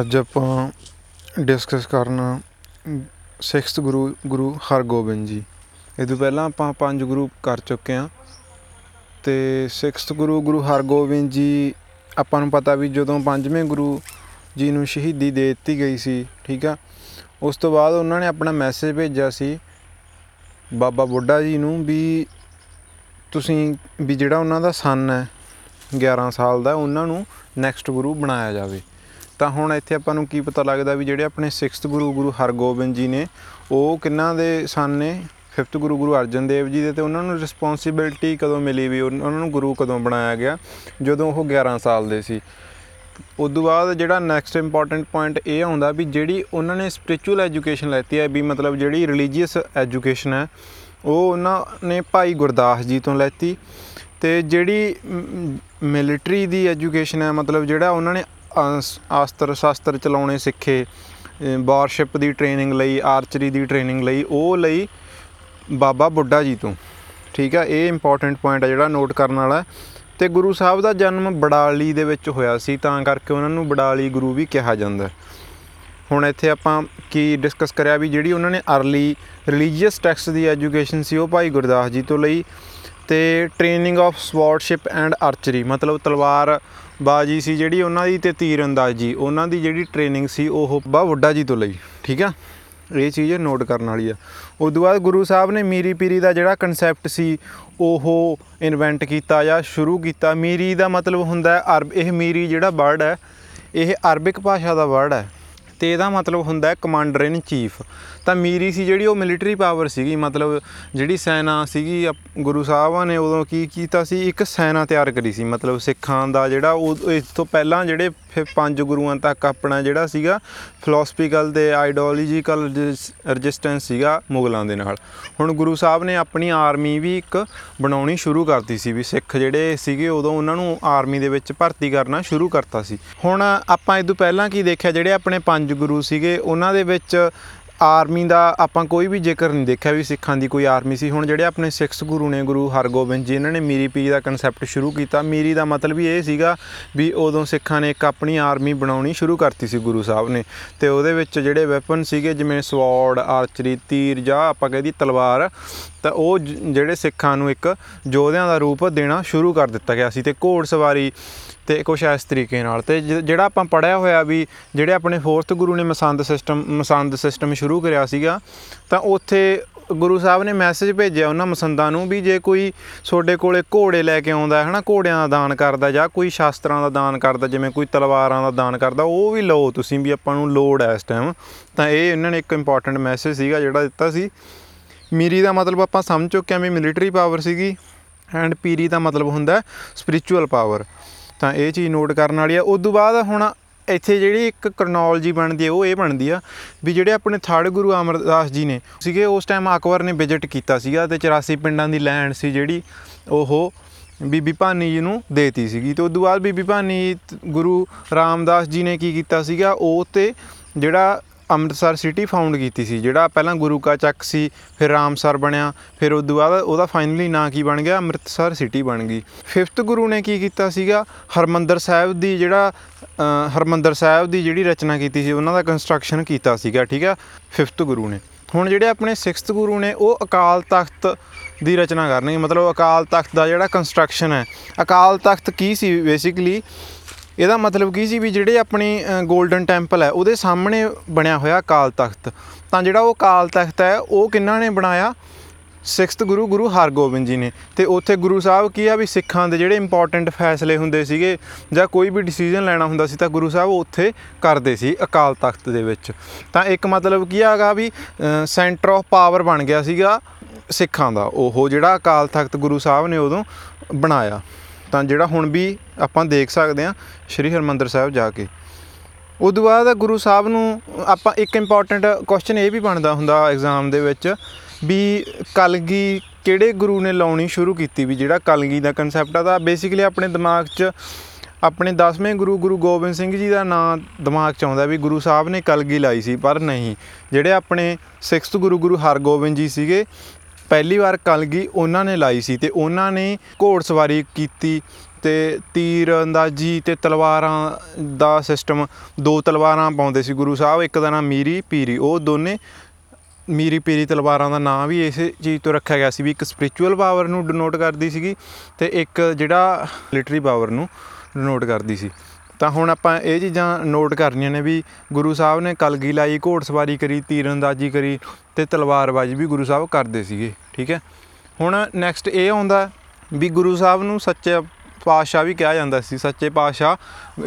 ਅੱਜ ਆਪਾਂ ਡਿਸਕਸ ਕਰਨਾ 6th ਗੁਰੂ ਗੁਰੂ ਹਰਗੋਬਿੰਦ ਜੀ। ਇਹ ਤੋਂ ਪਹਿਲਾਂ ਆਪਾਂ ਪੰਜ ਗੁਰੂ ਕਰ ਚੁੱਕੇ ਹਾਂ। ਤੇ 6th ਗੁਰੂ ਗੁਰੂ ਹਰਗੋਬਿੰਦ ਜੀ, ਆਪਾਂ ਨੂੰ ਪਤਾ ਵੀ ਜਦੋਂ ਪੰਜਵੇਂ ਗੁਰੂ ਜੀ ਨੂੰ ਸ਼ਹੀਦੀ ਦੇ ਦਿੱਤੀ ਗਈ ਸੀ, ਠੀਕ ਆ? ਉਸ ਤੋਂ ਬਾਅਦ ਉਹਨਾਂ ਨੇ ਆਪਣਾ ਮੈਸੇਜ ਭੇਜਿਆ ਸੀ ਬਾਬਾ ਬੁੱਢਾ ਜੀ ਨੂੰ ਵੀ ਤੁਸੀਂ, ਵੀ ਜਿਹੜਾ ਉਹਨਾਂ ਦਾ ਸਨ ਹੈ 11 ਸਾਲ ਦਾ, ਉਹਨਾਂ ਨੂੰ ਨੈਕਸਟ ਗੁਰੂ ਬਣਾਇਆ ਜਾਵੇ। ਤਾਂ ਹੁਣ ਇੱਥੇ ਆਪਾਂ ਨੂੰ ਕੀ ਪਤਾ ਲੱਗਦਾ ਵੀ ਜਿਹੜੇ ਆਪਣੇ 6th ਗੁਰੂ ਗੁਰੂ ਹਰਗੋਬਿੰਦ ਜੀ ਨੇ, ਉਹ ਕਿੰਨਾਂ ਦੇ ਸਨ ਨੇ? 5th ਗੁਰੂ ਗੁਰੂ ਅਰਜਨ ਦੇਵ ਜੀ ਦੇ ਤੇ ਉਹਨਾਂ ਨੂੰ ਰਿਸਪੌਂਸਿਬਿਲਟੀ ਕਦੋਂ ਮਿਲੀ ਵੀ ਉਹਨਾਂ ਨੂੰ ਗੁਰੂ ਕਦੋਂ ਬਣਾਇਆ ਗਿਆ? ਜਦੋਂ ਉਹ 11 ਸਾਲ ਦੇ ਸੀ। ਉਦੋਂ ਬਾਅਦ ਜਿਹੜਾ ਨੈਕਸਟ ਇੰਪੋਰਟੈਂਟ ਪੁਆਇੰਟ ਇਹ ਆਉਂਦਾ ਵੀ ਜਿਹੜੀ ਉਹਨਾਂ ਨੇ ਸਪਿਰਚੁਅਲ ਐਜੂਕੇਸ਼ਨ ਲੈਤੀ ਹੈ, ਵੀ ਮਤਲਬ ਜਿਹੜੀ ਰਿਲੀਜੀਅਸ ਐਜੂਕੇਸ਼ਨ ਹੈ, ਉਹ ਉਹਨਾਂ ਨੇ ਭਾਈ ਗੁਰਦਾਸ ਜੀ ਤੋਂ ਲੈਤੀ ਤੇ ਜਿਹੜੀ ਮਿਲਟਰੀ ਦੀ ਐਜੂਕੇਸ਼ਨ ਹੈ, ਮਤਲਬ ਜਿਹੜਾ ਉਹਨਾਂ ਨੇ ਆਸ- ਆਸਤਰ ਸ਼ਾਸਤਰ ਚਲਾਉਣੇ ਸਿੱਖੇ ਵਾਰਸ਼ਿਪ ਦੀ ਟ੍ਰੇਨਿੰਗ ਲਈ ਆਰਚਰੀ ਦੀ ਟ੍ਰੇਨਿੰਗ ਲਈ, ਉਹ ਲਈ ਬਾਬਾ ਬੁੱਢਾ ਜੀ ਤੋਂ ਠੀਕ ਆ, ਇਹ ਇੰਪੋਰਟੈਂਟ ਪੁਆਇੰਟ ਹੈ ਜਿਹੜਾ ਨੋਟ ਕਰਨ ਵਾਲਾ ਹੈ। ਤੇ ਗੁਰੂ ਸਾਹਿਬ ਦਾ ਜਨਮ ਬਡਾਲੀ ਦੇ ਵਿੱਚ ਹੋਇਆ ਸੀ, ਤਾਂ ਕਰਕੇ ਉਹਨਾਂ ਨੂੰ ਬਡਾਲੀ ਗੁਰੂ ਵੀ ਕਿਹਾ ਜਾਂਦਾ ਹੈ। ਹੁਣ ਇੱਥੇ ਆਪਾਂ ਕੀ ਡਿਸਕਸ ਕਰਿਆ ਵੀ ਜਿਹੜੀ ਉਹਨਾਂ ਨੇ ਅਰਲੀ ਰਿਲੀਜੀਅਸ ਟੈਕਸਟ ਦੀ ਐਜੂਕੇਸ਼ਨ ਸੀ, ਉਹ ਭਾਈ ਗੁਰਦਾਸ ਜੀ ਤੋਂ ਲਈ ਤੇ training of swordship and archery ਮਤਲਬ ਤਲਵਾਰ ਬਾਜੀ ਸੀ ਜਿਹੜੀ ਉਹਨਾਂ ਦੀ ਤੇ ਤੀਰ ਅੰਦਾਜ਼ੀ ਉਹਨਾਂ ਦੀ ਜਿਹੜੀ ਟ੍ਰੇਨਿੰਗ ਸੀ ਉਹ ਬਾ ਵੱਡਾ ਜੀ ਤੋਂ ਲਈ, ਠੀਕ ਆ? ਇਹ ਚੀਜ਼ ਨੋਟ ਕਰਨ ਵਾਲੀ ਆ। ਉਸ ਤੋਂ ਬਾਅਦ ਗੁਰੂ ਸਾਹਿਬ ਨੇ ਮੀਰੀ ਪੀਰੀ ਦਾ ਜਿਹੜਾ ਕਨਸੈਪਟ ਸੀ, ਉਹ ਇਨਵੈਂਟ ਕੀਤਾ ਜਾਂ ਸ਼ੁਰੂ ਕੀਤਾ। ਮੀਰੀ ਦਾ ਮਤਲਬ ਹੁੰਦਾ ਹੈ ਅਰਬ, ਇਹ ਮੀਰੀ ਜਿਹੜਾ ਵਰਡ ਹੈ, ਇਹ ਅਰਬਿਕ ਭਾਸ਼ਾ ਦਾ ਵਰਡ ਹੈ। ਤੇ ਇਹਦਾ ਮਤਲਬ ਹੁੰਦਾ ਹੈ ਕਮਾਂਡਰ ਇਨ ਚੀਫ ਤਾਂ ਮੀਰੀ ਸੀ ਜਿਹੜੀ ਉਹ ਮਿਲਟਰੀ ਪਾਵਰ ਸੀਗੀ, ਮਤਲਬ ਜਿਹੜੀ ਸੈਨਾ ਸੀਗੀ, ਅਪ- ਗੁਰੂ ਸਾਹਿਬਾਂ ਨੇ ਉਦੋਂ ਕੀ ਕੀਤਾ ਸੀ, ਇੱਕ ਸੈਨਾ ਤਿਆਰ ਕਰੀ ਸੀ। ਮਤਲਬ ਸਿੱਖਾਂ ਦਾ ਜਿਹੜਾ ਉਹ, ਇਸ ਤੋਂ ਪਹਿਲਾਂ ਜਿਹੜੇ ਫਿਰ ਪੰਜ ਗੁਰੂਆਂ ਤੱਕ ਆਪਣਾ ਜਿਹੜਾ ਸੀਗਾ ਫਿਲਾਸਫੀਕਲ ਤੇ ਆਈਡੀਓਲੋਜੀਕਲ ਰੈਜ਼ਿਸਟੈਂਸ ਸੀਗਾ ਮੁਗਲਾਂ ਦੇ ਨਾਲ। ਹੁਣ ਗੁਰੂ ਸਾਹਿਬ ਨੇ ਆਪਣੀ ਆਰਮੀ ਵੀ ਇੱਕ ਬਣਾਉਣੀ ਸ਼ੁਰੂ ਕਰਤੀ ਸੀ ਵੀ ਸਿੱਖ ਜਿਹੜੇ ਸੀਗੇ ਉਦੋਂ ਉਹਨਾਂ ਨੂੰ ਆਰਮੀ ਦੇ ਵਿੱਚ ਭਰਤੀ ਕਰਨਾ ਸ਼ੁਰੂ ਕਰਤਾ ਸੀ। ਹੁਣ ਆਪਾਂ ਇਹ ਤੋਂ ਪਹਿਲਾਂ ਕੀ ਦੇਖਿਆ, ਜਿਹੜੇ ਆਪਣੇ ਪੰਜ ਗੁਰੂ ਸੀਗੇ ਉਹਨਾਂ ਦੇ ਵਿੱਚ ਆਰਮੀ ਦਾ ਆਪਾਂ ਕੋਈ ਵੀ ਜ਼ਿਕਰ ਨਹੀਂ ਦੇਖਿਆ ਵੀ ਸਿੱਖਾਂ ਦੀ ਕੋਈ ਆਰਮੀ ਸੀ, ਹੁਣ ਜਿਹੜੇ ਆਪਣੇ ਸਿੱਖ ਗੁਰੂ ਨੇ, ਗੁਰੂ ਹਰਗੋਬਿੰਦ ਜੀ, ਇਹਨਾਂ ਨੇ ਮੀਰੀ ਪੀਰੀ ਦਾ ਕਨਸੈਪਟ ਸ਼ੁਰੂ ਕੀਤਾ। ਮੀਰੀ ਦਾ ਮਤਲਬ ਹੀ ਇਹ ਸੀਗਾ ਵੀ ਉਦੋਂ ਸਿੱਖਾਂ ਨੇ ਇੱਕ ਆਪਣੀ ਆਰਮੀ ਬਣਾਉਣੀ ਸ਼ੁਰੂ ਕਰਤੀ ਸੀ ਗੁਰੂ ਸਾਹਿਬ ਨੇ। ਤੇ ਉਹਦੇ ਵਿੱਚ ਜਿਹੜੇ ਵੈਪਨ ਸੀਗੇ, ਜਿਵੇਂ ਸਵਾਰਡ ਆਰਚਰੀ ਤੀਰ ਜਾਂ ਆਪਾਂ ਕਹਿੰਦੀ ਤਲਵਾਰ, ਤਾਂ ਉਹ ਜ- ਜਿਹੜੇ ਸਿੱਖਾਂ ਨੂੰ ਇੱਕ ਯੋਧਿਆਂ ਦਾ ਰੂਪ ਦੇਣਾ ਸ਼ੁਰੂ ਕਰ ਦਿੱਤਾ ਗਿਆ ਸੀ ਤੇ ਘੋੜ ਸਵਾਰੀ ਤੇ ਕੁਛ ਇਸ ਤਰੀਕੇ ਨਾਲ। ਤੇ ਜ- ਜਿਹੜਾ ਆਪਾਂ ਪੜਿਆ ਹੋਇਆ ਵੀ ਜਿਹੜੇ ਆਪਣੇ ਫੋਰਥ ਗੁਰੂ ਨੇ ਮਸੰਦ ਸਿਸਟਮ ਮਸੰਦ ਸਿਸਟਮ ਸ਼ੁਰੂ ਕਰਿਆ ਸੀਗਾ, ਤਾਂ ਉੱਥੇ ਗੁਰੂ ਸਾਹਿਬ ਨੇ ਮੈਸੇਜ ਭੇਜਿਆ ਉਹਨਾਂ ਮਸੰਦਾਂ ਨੂੰ ਵੀ ਜੇ ਕੋਈ ਤੁਹਾਡੇ ਕੋਲੇ ਘੋੜੇ ਲੈ ਕੇ ਆਉਂਦਾ ਹੈ ਹਨਾ, ਘੋੜਿਆਂ ਦਾ ਦਾਨ ਕਰਦਾ ਜਾਂ ਕੋਈ ਸ਼ਾਸਤਰਾਂ ਦਾ ਦਾਨ ਕਰਦਾ, ਜਿਵੇਂ ਕੋਈ ਤਲਵਾਰਾਂ ਦਾ ਦਾਨ ਕਰਦਾ, ਉਹ ਵੀ ਲਓ ਤੁਸੀਂ ਵੀ ਆਪਾਂ ਨੂੰ ਲੋੜ ਹੈ ਇਸ ਟਾਈਮ ਤਾਂ ਇਹ ਇਹਨਾਂ ਨੇ ਇੱਕ ਇੰਪੋਰਟੈਂਟ ਮੈਸੇਜ ਸੀਗਾ ਜਿਹੜਾ ਦਿੱਤਾ ਸੀ। ਮੀਰੀ ਦਾ ਮਤਲਬ ਆਪਾਂ ਸਮਝ ਚੁੱਕੇ ਹਾਂ ਵੀ ਮਿਲਟਰੀ ਪਾਵਰ ਸੀਗੀ ਐਂਡ ਪੀਰੀ ਦਾ ਮਤਲਬ ਹੁੰਦਾ ਸਪਿਰਚੁਅਲ ਪਾਵਰ ਤਾਂ ਇਹ ਚੀਜ਼ ਨੋਟ ਕਰਨ ਵਾਲੀ ਆ। ਉਸ ਤੋਂ ਬਾਅਦ ਹੁਣ ਇੱਥੇ ਜਿਹੜੀ ਇੱਕ ਕ੍ਰੋਨੋਲੋਜੀ ਬਣਦੀ ਹੈ, ਉਹ ਇਹ ਬਣਦੀ ਆ ਵੀ ਜਿਹੜੇ ਆਪਣੇ ਥਰਡ ਗੁਰੂ ਅਮਰਦਾਸ ਜੀ ਨੇ ਸੀਗੇ, ਉਸ ਟਾਈਮ ਅਕਬਰ ਨੇ ਵਿਜ਼ਿਟ ਕੀਤਾ ਸੀਗਾ ਤੇ 84 ਪਿੰਡਾਂ ਦੀ ਲੈਂਡ ਸੀ ਜਿਹੜੀ ਉਹ ਬੀਬੀ ਭਾਨੀ ਜੀ ਨੂੰ ਦੇਤੀ ਸੀਗੀ ਤੇ ਉਸ ਤੋਂ ਬਾਅਦ ਬੀਬੀ ਭਾਨੀ ਤ- ਗੁਰੂ ਰਾਮਦਾਸ ਜੀ ਨੇ ਕੀ ਕੀਤਾ ਸੀਗਾ, ਉਹ ਤੇ ਜਿਹੜਾ ਅੰਮ੍ਰਿਤਸਰ ਸਿਟੀ ਫਾਊਂਡ ਕੀਤੀ ਸੀ ਜਿਹੜਾ ਪਹਿਲਾਂ ਗੁਰੂ ਕਾ ਚੱਕ ਸੀ ਫਿਰ ਰਾਮਸਰ ਬਣਿਆ ਫਿਰ ਉਸ ਤੋਂ ਬਾਅਦ ਉਹਦਾ ਫਾਈਨਲੀ ਨਾਂ ਕੀ ਬਣ ਗਿਆ? ਅੰਮ੍ਰਿਤਸਰ ਸਿਟੀ ਬਣ ਗਈ। ਫਿਫਥ ਗੁਰੂ ਨੇ ਕੀ ਕੀਤਾ ਸੀਗਾ? ਹਰਮੰਦਰ ਸਾਹਿਬ ਦੀ ਜਿਹੜਾ ਅ, ਹਰਮੰਦਰ ਸਾਹਿਬ ਦੀ ਜਿਹੜੀ ਰਚਨਾ ਕੀਤੀ ਸੀ ਉਹਨਾਂ ਦਾ ਕੰਸਟਰਕਸ਼ਨ ਕੀਤਾ ਸੀਗਾ ਠੀਕ ਆ? ਫਿਫਥ ਗੁਰੂ ਨੇ। ਹੁਣ ਜਿਹੜੇ ਆਪਣੇ 6th ਗੁਰੂ ਨੇ ਉਹ ਅਕਾਲ ਤਖਤ ਦੀ ਰਚਨਾ ਕਰਨਗੇ। ਮਤਲਬ ਅਕਾਲ ਤਖਤ ਦਾ ਜਿਹੜਾ ਕੰਸਟਰਕਸ਼ਨ ਹੈ ਅਕਾਲ ਤਖਤ ਕੀ ਸੀ ਬੇਸਿਕਲੀ ਇਹਦਾ ਮਤਲਬ ਕੀ ਸੀ ਵੀ ਜਿਹੜੇ ਆਪਣੀ 골ਡਨ ਟੈਂਪਲ ਹੈ, ਉਹਦੇ ਸਾਹਮਣੇ ਬਣਿਆ ਹੋਇਆ ਅਕਾਲ ਤਖਤ। ਤਾਂ ਜਿਹੜਾ ਉਹ ਅਕਾਲ ਤਖਤ ਹੈ, ਉਹ ਕਿਹਨਾਂ ਨੇ ਬਣਾਇਆ? 6th ਗੁਰੂ ਗੁਰੂ ਹਰਗੋਬਿੰਦ ਜੀ ਨੇ। ਤੇ ਉੱਥੇ ਗੁਰੂ ਸਾਹਿਬ ਕੀ ਆ ਵੀ ਸਿੱਖਾਂ ਦੇ ਜਿਹੜੇ ਇੰਪੋਰਟੈਂਟ ਫੈਸਲੇ ਹੁੰਦੇ ਸੀਗੇ ਜਾਂ ਕੋਈ ਵੀ ਡਿਸੀਜਨ ਲੈਣਾ ਹੁੰਦਾ ਸੀ ਤਾਂ ਗੁਰੂ ਸਾਹਿਬ ਉੱਥੇ ਕਰਦੇ ਸੀ ਅਕਾਲ ਤਖਤ ਦੇ ਵਿੱਚ। ਤਾਂ ਇੱਕ ਮਤਲਬ ਕੀ ਹੈਗਾ ਵੀ ਸੈਂਟਰ ਆਫ ਪਾਵਰ ਬਣ ਗਿਆ ਸੀਗਾ ਸਿੱਖਾਂ ਦਾ। ਉਹ ਜਿਹੜਾ ਅਕਾਲ ਤਖਤ ਗੁਰੂ ਸਾਹਿਬ ਨੇ ਉਦੋਂ ਬਣਾਇਆ। ਤਾਂ ਜਿਹੜਾ ਹੁਣ ਵੀ ਆਪਾਂ ਦੇਖ ਸਕਦੇ ਹਾਂ ਸ਼੍ਰੀ ਹਰਮੰਦਰ ਸਾਹਿਬ ਜਾ ਕੇ। ਉਦੋਂ ਬਾਅਦ ਗੁਰੂ ਸਾਹਿਬ ਨੂੰ ਆਪਾਂ ਇੱਕ ਇੰਪੋਰਟੈਂਟ ਕੁਐਸਚਨ ਇਹ ਵੀ ਬਣਦਾ ਹੁੰਦਾ ਐਗਜ਼ਾਮ ਦੇ ਵਿੱਚ ਵੀ ਕਲਗੀ ਕਿਹੜੇ ਗੁਰੂ ਨੇ ਲਾਉਣੀ ਸ਼ੁਰੂ ਕੀਤੀ ਵੀ ਜਿਹੜਾ ਕਲਗੀ ਦਾ ਕਨਸੈਪਟ ਆ ਤਾਂ ਬੇਸਿਕਲੀ ਆਪਣੇ ਦਿਮਾਗ 'ਚ ਆਪਣੇ 10ਵੇਂ ਗੁਰੂ ਗੁਰੂ ਗੋਬਿੰਦ ਸਿੰਘ ਜੀ ਦਾ ਨਾਮ ਦਿਮਾਗ 'ਚ ਆਉਂਦਾ ਵੀ ਗੁਰੂ ਸਾਹਿਬ ਨੇ ਕਲਗੀ ਲਾਈ ਸੀ ਪਰ ਨਹੀਂ। ਜਿਹੜੇ ਆਪਣੇ 6th ਗੁਰੂ ਗੁਰੂ ਹਰਗੋਬਿੰਦ ਜੀ ਸੀਗੇ ਪਹਿਲੀ ਵਾਰ ਕਲਗੀ ਉਹਨਾਂ ਨੇ ਲਾਈ ਸੀ ਤੇ ਉਹਨਾਂ ਨੇ ਘੋੜਸਵਾਰੀ ਕੀਤੀ ਤੇ ਤੀਰ ਅੰਦਾਜ਼ੀ ਤੇ ਤਲਵਾਰਾਂ ਦਾ ਸਿਸਟਮ ਦੋ ਤਲਵਾਰਾਂ ਪਾਉਂਦੇ ਸੀ ਗੁਰੂ ਸਾਹਿਬ, ਇੱਕ ਦਾ ਨਾਮ ਮੀਰੀ ਪੀਰੀ, ਉਹ ਦੋਨੇ ਮੀਰੀ ਪੀਰੀ ਤਲਵਾਰਾਂ ਦਾ ਨਾਮ ਵੀ ਇਸੇ ਚੀਜ਼ ਤੋਂ ਰੱਖਿਆ ਗਿਆ ਸੀ ਵੀ ਇੱਕ ਸਪਿਰਚੁਅਲ ਪਾਵਰ ਨੂੰ ਡਿਨੋਟ ਕਰਦੀ ਸੀਗੀ ਤੇ ਇੱਕ ਜਿਹੜਾ ਮਿਲਟਰੀ ਪਾਵਰ ਨੂੰ ਡਿਨੋਟ ਕਰਦੀ ਸੀ। ਤਾਂ ਹੁਣ ਆਪਾਂ ਇਹ ਚੀਜ਼ਾਂ ਨੋਟ ਕਰਨੀਆਂ ਨੇ ਵੀ ਗੁਰੂ ਸਾਹਿਬ ਨੇ ਕਲਗੀ ਲਾਈ, ਘੋੜਸਵਾਰੀ ਕਰੀ ਤੀਰਅੰਦਾਜ਼ੀ ਕਰੀ ਤੇ ਤਲਵਾਰਬਾਜ਼ੀ ਵੀ ਗੁਰੂ ਸਾਹਿਬ ਕਰਦੇ ਸੀਗੇ, ਠੀਕ ਹੈ? ਹੁਣ ਨੈਕਸਟ ਇਹ ਆਉਂਦਾ ਵੀ ਗੁਰੂ ਸਾਹਿਬ ਨੂੰ ਸੱਚੇ ਪਾਤਸ਼ਾਹ ਵੀ ਕਿਹਾ ਜਾਂਦਾ ਸੀ। ਸੱਚੇ ਪਾਤਸ਼ਾਹ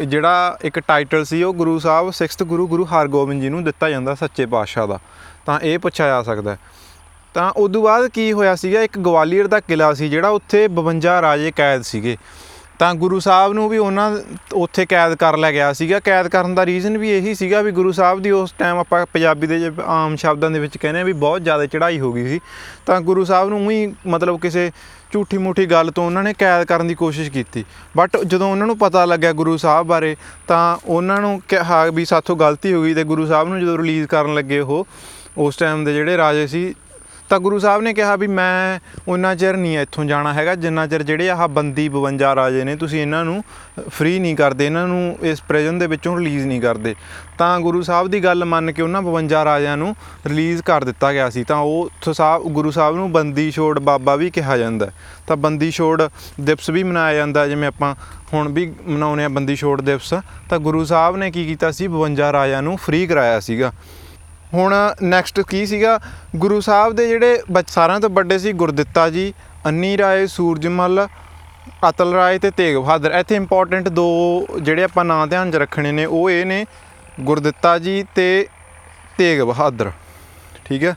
ਜਿਹੜਾ ਇੱਕ ਟਾਈਟਲ ਸੀ, ਉਹ ਗੁਰੂ ਸਾਹਿਬ 6th ਗੁਰੂ ਗੁਰੂ ਹਰਗੋਬਿੰਦ ਜੀ ਨੂੰ ਦਿੱਤਾ ਜਾਂਦਾ ਸੱਚੇ ਪਾਤਸ਼ਾਹ ਦਾ। ਤਾਂ ਇਹ ਪੁੱਛਿਆ ਜਾ ਸਕਦਾ ਹੈ। ਤਾਂ ਉਦੋਂ ਬਾਅਦ ਕੀ ਹੋਇਆ ਸੀਗਾ, ਇੱਕ ਗਵਾਲੀਅਰ ਦਾ ਕਿਲਾ ਸੀ ਜਿਹੜਾ ਉੱਥੇ 52 ਰਾਜੇ ਕੈਦ ਸੀਗੇ। ਤਾਂ ਗੁਰੂ ਸਾਹਿਬ ਨੂੰ ਵੀ ਉਹਨਾਂ ਉੱਥੇ ਕੈਦ ਕਰ ਲਿਆ ਗਿਆ ਸੀਗਾ। ਕੈਦ ਕਰਨ ਦਾ ਰੀਜ਼ਨ ਵੀ ਇਹੀ ਸੀਗਾ ਵੀ ਗੁਰੂ ਸਾਹਿਬ ਦੀ ਉਸ ਟਾਈਮ ਆਪਾਂ ਪੰਜਾਬੀ ਦੇ ਜੇ ਆਮ ਸ਼ਬਦਾਂ ਦੇ ਵਿੱਚ ਕਹਿੰਦੇ ਆ ਵੀ ਬਹੁਤ ਜ਼ਿਆਦਾ ਚੜ੍ਹਾਈ ਹੋ ਗਈ ਸੀ। ਤਾਂ ਗੁਰੂ ਸਾਹਿਬ ਨੂੰ ਹੀ ਮਤਲਬ ਕਿਸੇ ਝੂਠੀ ਮੂਠੀ ਗੱਲ ਤੋਂ ਉਹਨਾਂ ਨੇ ਕੈਦ ਕਰਨ ਦੀ ਕੋਸ਼ਿਸ਼ ਕੀਤੀ। ਬਟ ਜਦੋਂ ਉਹਨਾਂ ਨੂੰ ਪਤਾ ਲੱਗਿਆ ਗੁਰੂ ਸਾਹਿਬ ਬਾਰੇ, ਤਾਂ ਉਹਨਾਂ ਨੂੰ ਕਿਹਾ ਵੀ ਸਾਥੋਂ ਗਲਤੀ ਹੋ ਗਈ ਤੇ ਗੁਰੂ ਸਾਹਿਬ ਨੂੰ ਜਦੋਂ ਰਿਲੀਜ਼ ਕਰਨ ਲੱਗੇ ਉਹ, ਉਸ ਟਾਈਮ ਦੇ ਜਿਹੜੇ ਰਾਜੇ ਸੀ ਤਾਂ ਗੁਰੂ ਸਾਹਿਬ ਨੇ ਕਿਹਾ ਵੀ ਮੈਂ ਉਹਨਾਂ ਚਿਰ ਨਹੀਂ ਇੱਥੋਂ ਜਾਣਾ ਹੈਗਾ, ਜਿੰਨਾ ਚਿਰ ਜਿਹੜੇ ਆਹ ਬੰਦੀ 52 ਰਾਜੇ ਨੇ, ਤੁਸੀਂ ਇਹਨਾਂ ਨੂੰ ਫ੍ਰੀ ਨਹੀਂ ਕਰਦੇ, ਇਹਨਾਂ ਨੂੰ ਇਸ ਪ੍ਰਿਜ਼ਨ ਦੇ ਵਿੱਚੋਂ ਰਿਲੀਜ਼ ਨਹੀਂ ਕਰਦੇ। ਤਾਂ ਗੁਰੂ ਸਾਹਿਬ ਦੀ ਗੱਲ ਮੰਨ ਕੇ ਉਹਨਾਂ 52 ਰਾਜਿਆਂ ਨੂੰ ਰਿਲੀਜ਼ ਕਰ ਦਿੱਤਾ ਗਿਆ ਸੀ। ਤਾਂ ਉਹ ਉੱਥੋਂ ਸਾਹਿਬ, ਗੁਰੂ ਸਾਹਿਬ ਨੂੰ ਬੰਦੀ ਛੋੜ ਬਾਬਾ ਵੀ ਕਿਹਾ ਜਾਂਦਾ ਹੈ। ਤਾਂ ਬੰਦੀ ਛੋੜ ਦਿਵਸ ਵੀ ਮਨਾਇਆ ਜਾਂਦਾ ਜਿਵੇਂ ਆਪਾਂ ਹੁਣ ਵੀ ਮਨਾਉਂਦੇ ਆ ਬੰਦੀ ਛੋੜ ਦਿਵਸ। ਤਾਂ ਗੁਰੂ ਸਾਹਿਬ ਨੇ ਕੀ ਕੀਤਾ ਸੀ? 52 ਰਾਜਿਆਂ ਨੂੰ ਫ੍ਰੀ ਕਰਾਇਆ ਸੀਗਾ। ਹੁਣ ਨੈਕਸਟ ਕੀ ਸੀਗਾ? ਗੁਰੂ ਸਾਹਿਬ ਦੇ ਜਿਹੜੇ ਬੱਚ- ਸਾਰਿਆਂ ਤੋਂ ਵੱਡੇ ਸੀ ਗੁਰਦਿੱਤਾ ਜੀ, ਅੰਨੀ ਰਾਏ ਸੂਰਜਮਲ ਅਤਲ ਰਾਏ ਤੇ ਤੇਗ ਬਹਾਦਰ। ਇੱਥੇ ਇੰਪੋਰਟੈਂਟ ਦੋ ਜਿਹੜੇ ਆਪਾਂ ਨਾਂ ਧਿਆਨ 'ਚ ਰੱਖਣੇ ਨੇ, ਉਹ ਇਹ ਨੇ ਗੁਰਦਿੱਤਾ ਜੀ ਤੇ ਤੇਗ ਬਹਾਦਰ। ਠੀਕ ਹੈ?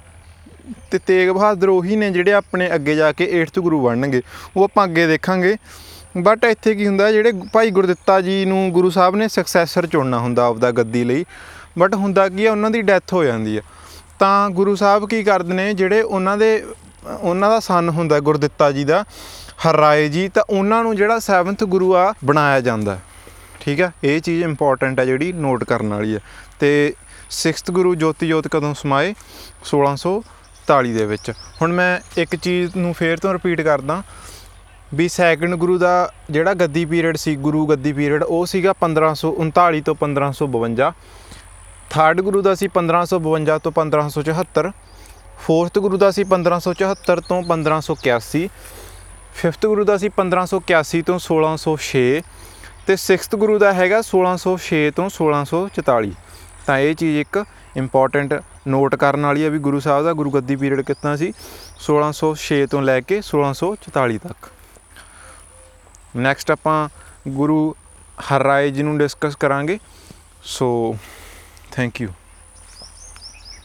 ਤੇ ਤੇਗ ਬਹਾਦਰ ਉਹੀ ਨੇ ਜਿਹੜੇ ਆਪਣੇ ਅੱਗੇ ਜਾ ਕੇ 8th ਗੁਰੂ ਬਣਨਗੇ। ਉਹ ਆਪਾਂ ਅੱਗੇ ਦੇਖਾਂਗੇ। ਬਟ ਇੱਥੇ ਕੀ ਹੁੰਦਾ, ਜਿਹੜੇ ਭਾਈ ਗੁਰਦਿੱਤਾ ਜੀ ਨੂੰ ਗੁਰੂ ਸਾਹਿਬ ਨੇ ਸਕਸੈਸਰ ਚੁਣਨਾ ਹੁੰਦਾ ਆਪਦਾ ਗੱਦੀ ਲਈ। ਬਟ ਹੁੰਦਾ ਕੀ ਆ ਉਹਨਾਂ ਦੀ ਡੈਥ ਹੋ ਜਾਂਦੀ ਆ ਤਾਂ ਗੁਰੂ ਸਾਹਿਬ ਕੀ ਕਰਦੇ ਨੇ, ਜਿਹੜੇ ਉਹਨਾਂ ਦੇ, ਉਹਨਾਂ ਦਾ ਸਨ ਹੁੰਦਾ ਗੁਰਦਿੱਤਾ ਜੀ ਦਾ ਹਰਾਏ ਜੀ, ਤਾਂ ਉਹਨਾਂ ਨੂੰ ਜਿਹੜਾ 7th ਗੁਰੂ ਆ, ਬਣਾਇਆ ਜਾਂਦਾ ਠੀਕ ਆ ਇਹ ਚੀਜ਼ ਇੰਪੋਰਟੈਂਟ ਹੈ ਜਿਹੜੀ ਨੋਟ ਕਰਨ ਵਾਲੀ ਹੈ। ਤੇ 6th ਗੁਰੂ ਜੋਤੀ ਜੋਤ ਕਦੋਂ ਸਮਾਏ? 1640 ਦੇ ਵਿੱਚ। ਹੁਣ ਮੈਂ ਇੱਕ ਚੀਜ਼ ਨੂੰ ਫੇਰ ਤੋਂ ਰਿਪੀਟ ਕਰਦਾ। ਵੀ ਸੈਕੰਡ ਗੁਰੂ ਦਾ ਜਿਹੜਾ ਗੱਦੀ ਪੀਰੀਅਡ ਸੀ, ਗੁਰੂ ਗੱਦੀ ਪੀਰੀਅਡ ਉਹ ਸੀਗਾ 1539 ਤੋਂ 1552 ਥਰਡ ਗੁਰੂ ਦਾ ਸੀ 1552 ਤੋਂ 1574 ਫੋਰਥ ਗੁਰੂ ਦਾ ਸੀ 1574 ਤੋਂ 1581 ਫਿਫਥ ਗੁਰੂ ਦਾ ਸੀ 1581 ਤੋਂ 1606 ਤੇ ਸਿਕਸਥ ਗੁਰੂ ਦਾ ਹੈਗਾ 1606 ਤੋਂ 1644 ਤਾਂ ਇਹ ਚੀਜ਼ ਇੱਕ ਇੰਪੋਰਟੈਂਟ ਨੋਟ ਕਰਨ ਵਾਲੀ ਹੈ ਵੀ ਗੁਰੂ ਸਾਹਿਬ ਦਾ ਗੁਰੂ ਗੱਦੀ ਪੀਰੀਅਡ ਕਿੰਨਾ ਸੀ 1606 ਤੋਂ ਲੈ ਕੇ 1644 ਤੱਕ। ਨੈਕਸਟ ਆਪਾਂ ਗੁਰੂ ਹਰਰਾਏ ਜੀ ਨੂੰ ਡਿਸਕਸ ਕਰਾਂਗੇ। ਸੋ Thank you.